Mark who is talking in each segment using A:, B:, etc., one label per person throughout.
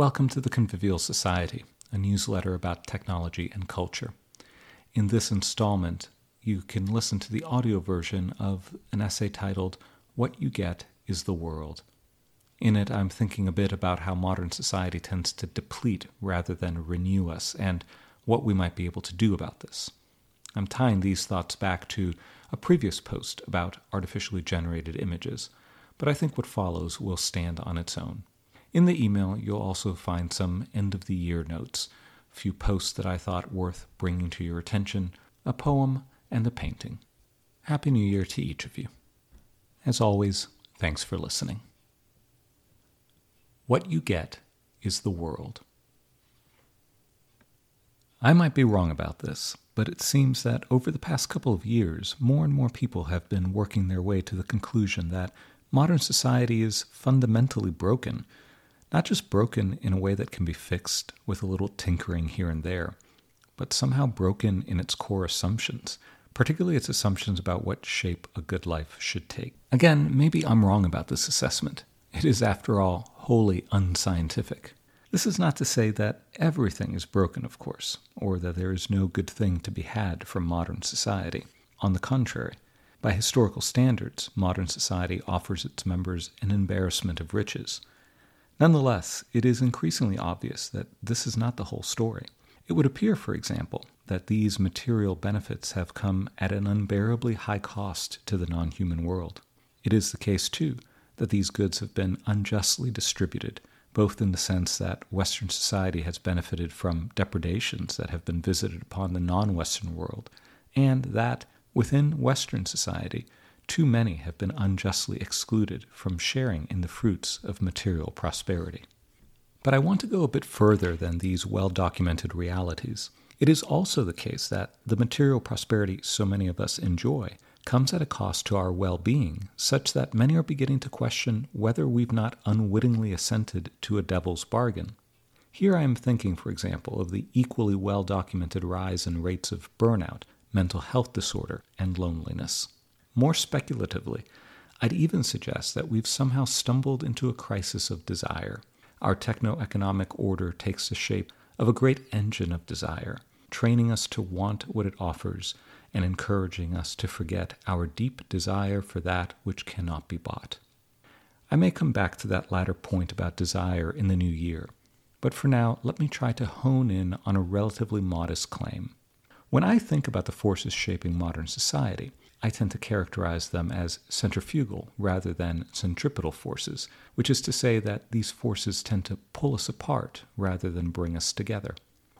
A: Welcome to the Convivial Society, a newsletter about technology and culture. In this installment, you can listen to the audio version of an essay titled What You Get is the World. In it, I'm thinking a bit about how modern society tends to deplete rather than renew us and what we might be able to do about this. I'm tying these thoughts back to a previous post about artificially generated images, but I think what follows will stand on its own. In the email, you'll also find some end of the year notes, a few posts that I thought worth bringing to your attention, a poem, and a painting. Happy New Year to each of you. As always, thanks for listening. What you get is the world. I might be wrong about this, but it seems that over the past couple of years, more and more people have been working their way to the conclusion that modern society is fundamentally broken not just broken in a way that can be fixed with a little tinkering here and there, but somehow broken in its core assumptions, particularly its assumptions about what shape a good life should take. Again, maybe I'm wrong about this assessment. It is, after all, wholly unscientific. This is not to say that everything is broken, of course, or that there is no good thing to be had from modern society. On the contrary, by historical standards, modern society offers its members an embarrassment of riches, Nonetheless, it is increasingly obvious that this is not the whole story. It would appear, for example, that these material benefits have come at an unbearably high cost to the non human world. It is the case, too, that these goods have been unjustly distributed, both in the sense that Western society has benefited from depredations that have been visited upon the non Western world, and that, within Western society, too many have been unjustly excluded from sharing in the fruits of material prosperity. But I want to go a bit further than these well documented realities. It is also the case that the material prosperity so many of us enjoy comes at a cost to our well being, such that many are beginning to question whether we've not unwittingly assented to a devil's bargain. Here I am thinking, for example, of the equally well documented rise in rates of burnout, mental health disorder, and loneliness. More speculatively, I'd even suggest that we've somehow stumbled into a crisis of desire. Our techno economic order takes the shape of a great engine of desire, training us to want what it offers and encouraging us to forget our deep desire for that which cannot be bought. I may come back to that latter point about desire in the new year, but for now, let me try to hone in on a relatively modest claim. When I think about the forces shaping modern society, I tend to characterize them as centrifugal rather than centripetal forces, which is to say that these forces tend to pull us apart rather than bring us together.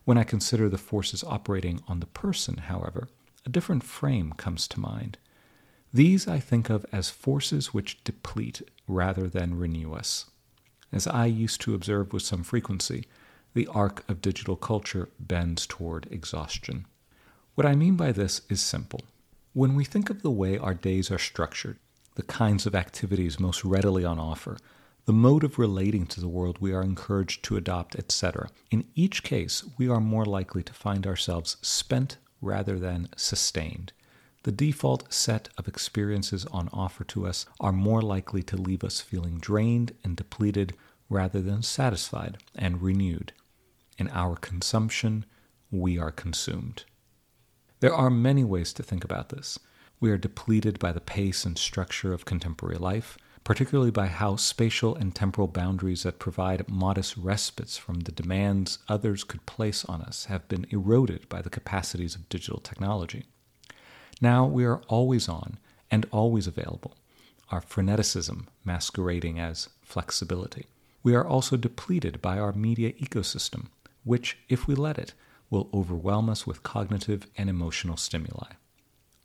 A: When I consider the forces operating on the person, however, a different frame comes to mind. These I think of as forces which deplete rather than renew us. As I used to observe with some frequency, the arc of digital culture bends toward exhaustion. What I mean by this is simple. When we think of the way our days are structured, the kinds of activities most readily on offer, the mode of relating to the world we are encouraged to adopt, etc., in each case, we are more likely to find ourselves spent rather than sustained. The default set of experiences on offer to us are more likely to leave us feeling drained and depleted rather than satisfied and renewed. In our consumption, we are consumed. There are many ways to think about this. We are depleted by the pace and structure of contemporary life, particularly by how spatial and temporal boundaries that provide modest respites from the demands others could place on us have been eroded by the capacities of digital technology. Now we are always on and always available, our freneticism masquerading as flexibility. We are also depleted by our media ecosystem, which, if we let it, will overwhelm us with cognitive and emotional stimuli.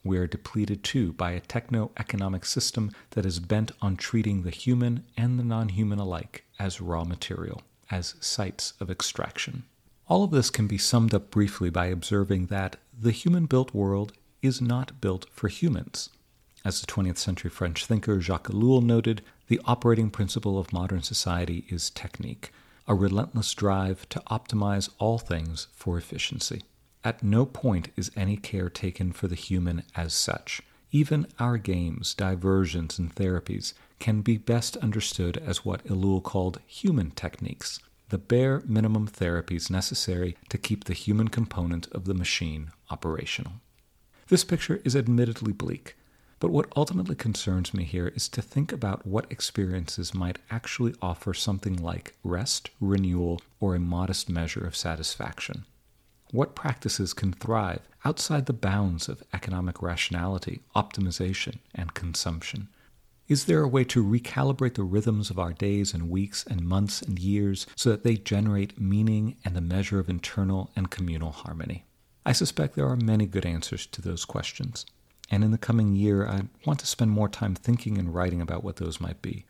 A: We are depleted too by a techno economic system that is bent on treating the human and the non human alike as raw material, as sites of extraction. All of this can be summed up briefly by observing that the human built world is not built for humans. As the 20th century French thinker Jacques Ellul noted, the operating principle of modern society is technique, a relentless drive to optimize all things for efficiency. At no point is any care taken for the human as such. Even our games, diversions, and therapies can be best understood as what Ellul called human techniques. the bare minimum therapies necessary to keep the human component of the machine operational. This picture is admittedly bleak, but what ultimately concerns me here is to think about what experiences might actually offer something like rest, renewal, or a modest measure of satisfaction. What practices can thrive outside the bounds of economic rationality, optimization, and consumption? Is there a way to recalibrate the rhythms of our days and weeks and months and years so that they generate meaning and a measure of internal and communal harmony? I suspect there are many good answers to those questions. And in the coming year, I want to spend more time thinking and writing about what those might be.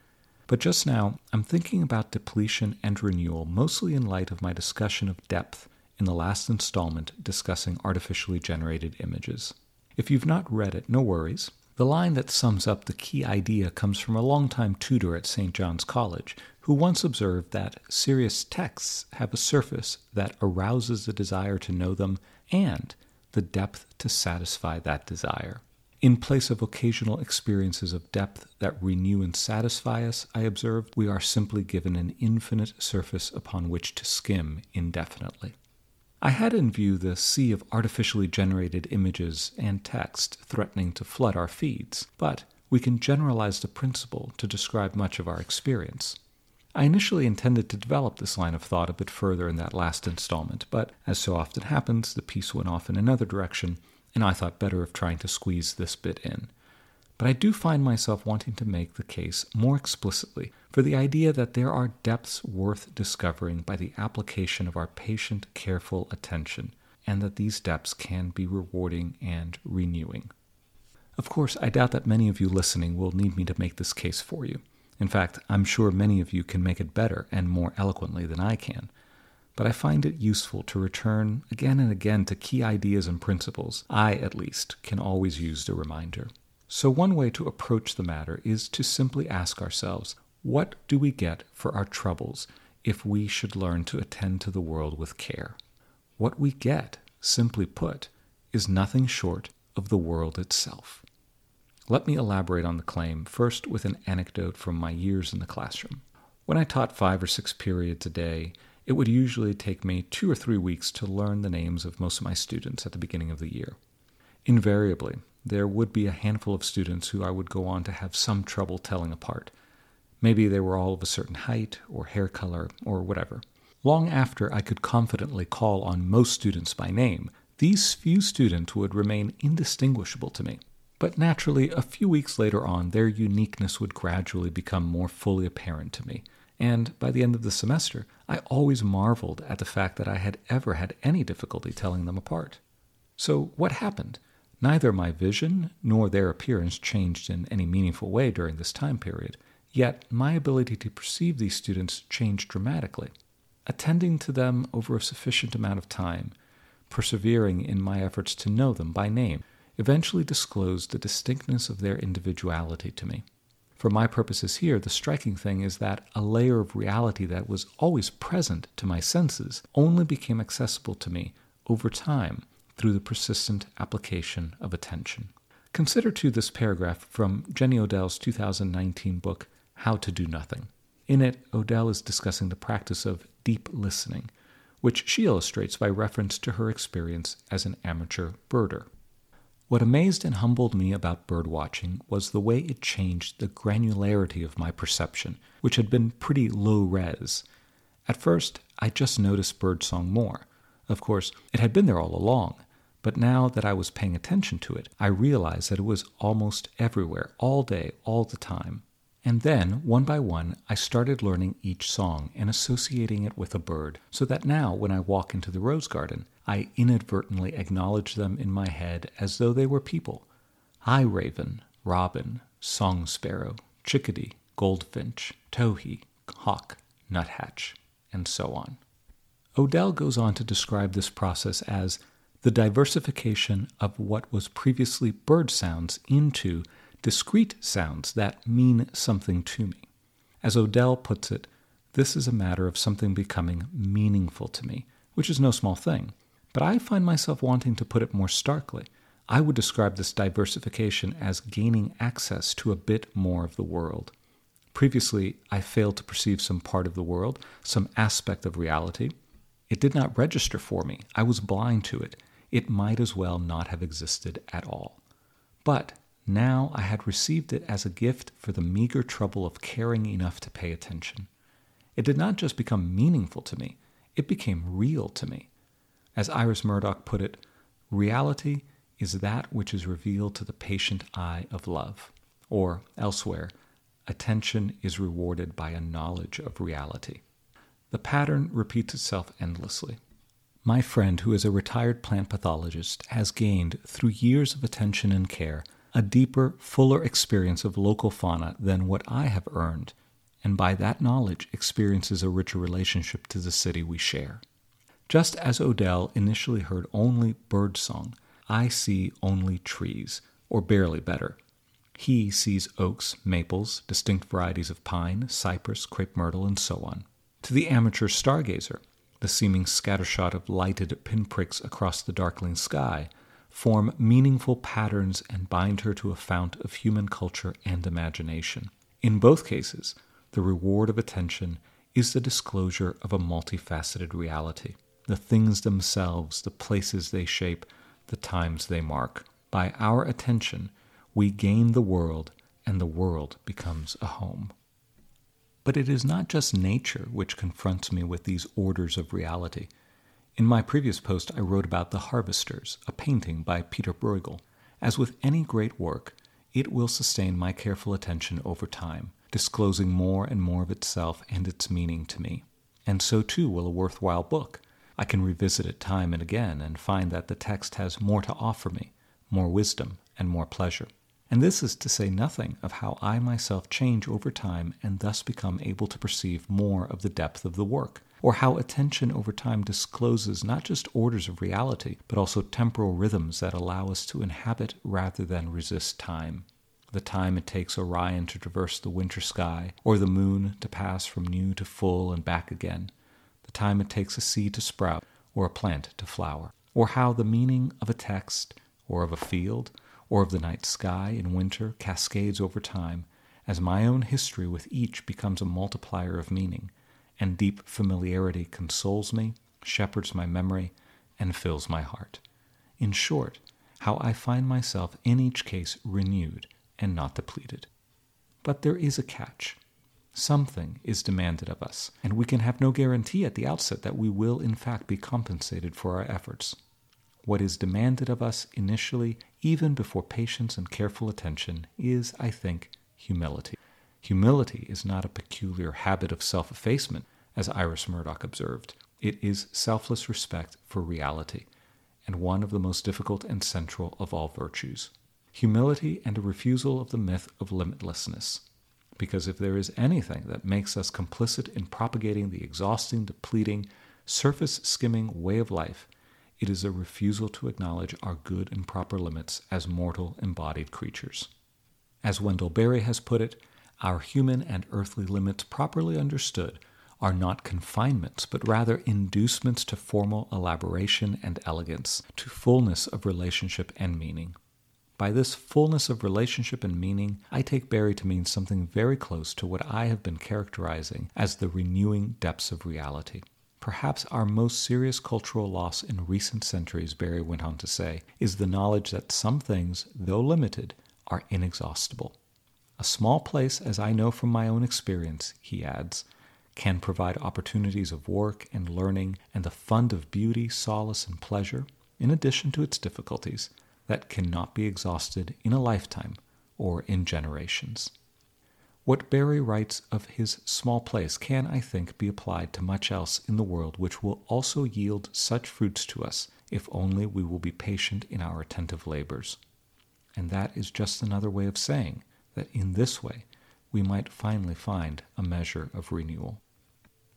A: But just now, I'm thinking about depletion and renewal mostly in light of my discussion of depth in the last installment discussing artificially generated images. If you've not read it, no worries. The line that sums up the key idea comes from a longtime tutor at St. John's College who once observed that serious texts have a surface that arouses the desire to know them and the depth to satisfy that desire. In place of occasional experiences of depth that renew and satisfy us, I observed, we are simply given an infinite surface upon which to skim indefinitely. I had in view the sea of artificially generated images and text threatening to flood our feeds, but we can generalize the principle to describe much of our experience. I initially intended to develop this line of thought a bit further in that last installment, but as so often happens, the piece went off in another direction, and I thought better of trying to squeeze this bit in. But I do find myself wanting to make the case more explicitly for the idea that there are depths worth discovering by the application of our patient, careful attention, and that these depths can be rewarding and renewing. Of course, I doubt that many of you listening will need me to make this case for you. In fact, I'm sure many of you can make it better and more eloquently than I can. But I find it useful to return again and again to key ideas and principles I, at least, can always use the reminder. So, one way to approach the matter is to simply ask ourselves what do we get for our troubles if we should learn to attend to the world with care? What we get, simply put, is nothing short of the world itself. Let me elaborate on the claim first with an anecdote from my years in the classroom. When I taught five or six periods a day, it would usually take me two or three weeks to learn the names of most of my students at the beginning of the year. Invariably, there would be a handful of students who I would go on to have some trouble telling apart. Maybe they were all of a certain height or hair color or whatever. Long after I could confidently call on most students by name, these few students would remain indistinguishable to me. But naturally, a few weeks later on, their uniqueness would gradually become more fully apparent to me. And by the end of the semester, I always marveled at the fact that I had ever had any difficulty telling them apart. So, what happened? Neither my vision nor their appearance changed in any meaningful way during this time period, yet my ability to perceive these students changed dramatically. Attending to them over a sufficient amount of time, persevering in my efforts to know them by name, eventually disclosed the distinctness of their individuality to me. For my purposes here, the striking thing is that a layer of reality that was always present to my senses only became accessible to me over time through the persistent application of attention. Consider too this paragraph from Jenny Odell's 2019 book, How to Do Nothing. In it, Odell is discussing the practice of deep listening, which she illustrates by reference to her experience as an amateur birder. What amazed and humbled me about birdwatching was the way it changed the granularity of my perception, which had been pretty low res. At first, I just noticed birdsong more. Of course, it had been there all along, but now that I was paying attention to it, I realized that it was almost everywhere, all day, all the time. And then, one by one, I started learning each song and associating it with a bird, so that now, when I walk into the rose garden, I inadvertently acknowledge them in my head as though they were people. Hi, raven, robin, song sparrow, chickadee, goldfinch, towhee, hawk, nuthatch, and so on. Odell goes on to describe this process as the diversification of what was previously bird sounds into discrete sounds that mean something to me. As Odell puts it, this is a matter of something becoming meaningful to me, which is no small thing. But I find myself wanting to put it more starkly. I would describe this diversification as gaining access to a bit more of the world. Previously, I failed to perceive some part of the world, some aspect of reality. It did not register for me. I was blind to it. It might as well not have existed at all. But now I had received it as a gift for the meager trouble of caring enough to pay attention. It did not just become meaningful to me, it became real to me. As Iris Murdoch put it, reality is that which is revealed to the patient eye of love. Or, elsewhere, attention is rewarded by a knowledge of reality. The pattern repeats itself endlessly. My friend, who is a retired plant pathologist, has gained, through years of attention and care, a deeper, fuller experience of local fauna than what I have earned, and by that knowledge experiences a richer relationship to the city we share. Just as Odell initially heard only bird song, I see only trees, or barely better. He sees oaks, maples, distinct varieties of pine, cypress, crepe myrtle, and so on. To the amateur stargazer, the seeming scattershot of lighted pinpricks across the darkling sky form meaningful patterns and bind her to a fount of human culture and imagination. In both cases, the reward of attention is the disclosure of a multifaceted reality the things themselves, the places they shape, the times they mark. By our attention, we gain the world, and the world becomes a home. But it is not just nature which confronts me with these orders of reality. In my previous post, I wrote about The Harvesters, a painting by Peter Bruegel. As with any great work, it will sustain my careful attention over time, disclosing more and more of itself and its meaning to me. And so too will a worthwhile book. I can revisit it time and again and find that the text has more to offer me, more wisdom, and more pleasure. And this is to say nothing of how I myself change over time and thus become able to perceive more of the depth of the work, or how attention over time discloses not just orders of reality, but also temporal rhythms that allow us to inhabit rather than resist time. The time it takes Orion to traverse the winter sky, or the moon to pass from new to full and back again, the time it takes a seed to sprout, or a plant to flower, or how the meaning of a text, or of a field, or of the night sky in winter cascades over time, as my own history with each becomes a multiplier of meaning, and deep familiarity consoles me, shepherds my memory, and fills my heart. In short, how I find myself in each case renewed and not depleted. But there is a catch. Something is demanded of us, and we can have no guarantee at the outset that we will in fact be compensated for our efforts. What is demanded of us initially, even before patience and careful attention, is, I think, humility. Humility is not a peculiar habit of self effacement, as Iris Murdoch observed. It is selfless respect for reality, and one of the most difficult and central of all virtues. Humility and a refusal of the myth of limitlessness. Because if there is anything that makes us complicit in propagating the exhausting, depleting, surface skimming way of life, it is a refusal to acknowledge our good and proper limits as mortal embodied creatures. As Wendell Berry has put it, our human and earthly limits, properly understood, are not confinements, but rather inducements to formal elaboration and elegance, to fullness of relationship and meaning. By this fullness of relationship and meaning, I take Berry to mean something very close to what I have been characterizing as the renewing depths of reality. Perhaps our most serious cultural loss in recent centuries, Berry went on to say, is the knowledge that some things, though limited, are inexhaustible. A small place, as I know from my own experience, he adds, can provide opportunities of work and learning and the fund of beauty, solace, and pleasure, in addition to its difficulties, that cannot be exhausted in a lifetime or in generations. What Berry writes of his small place can, I think, be applied to much else in the world which will also yield such fruits to us, if only we will be patient in our attentive labors. And that is just another way of saying that in this way we might finally find a measure of renewal.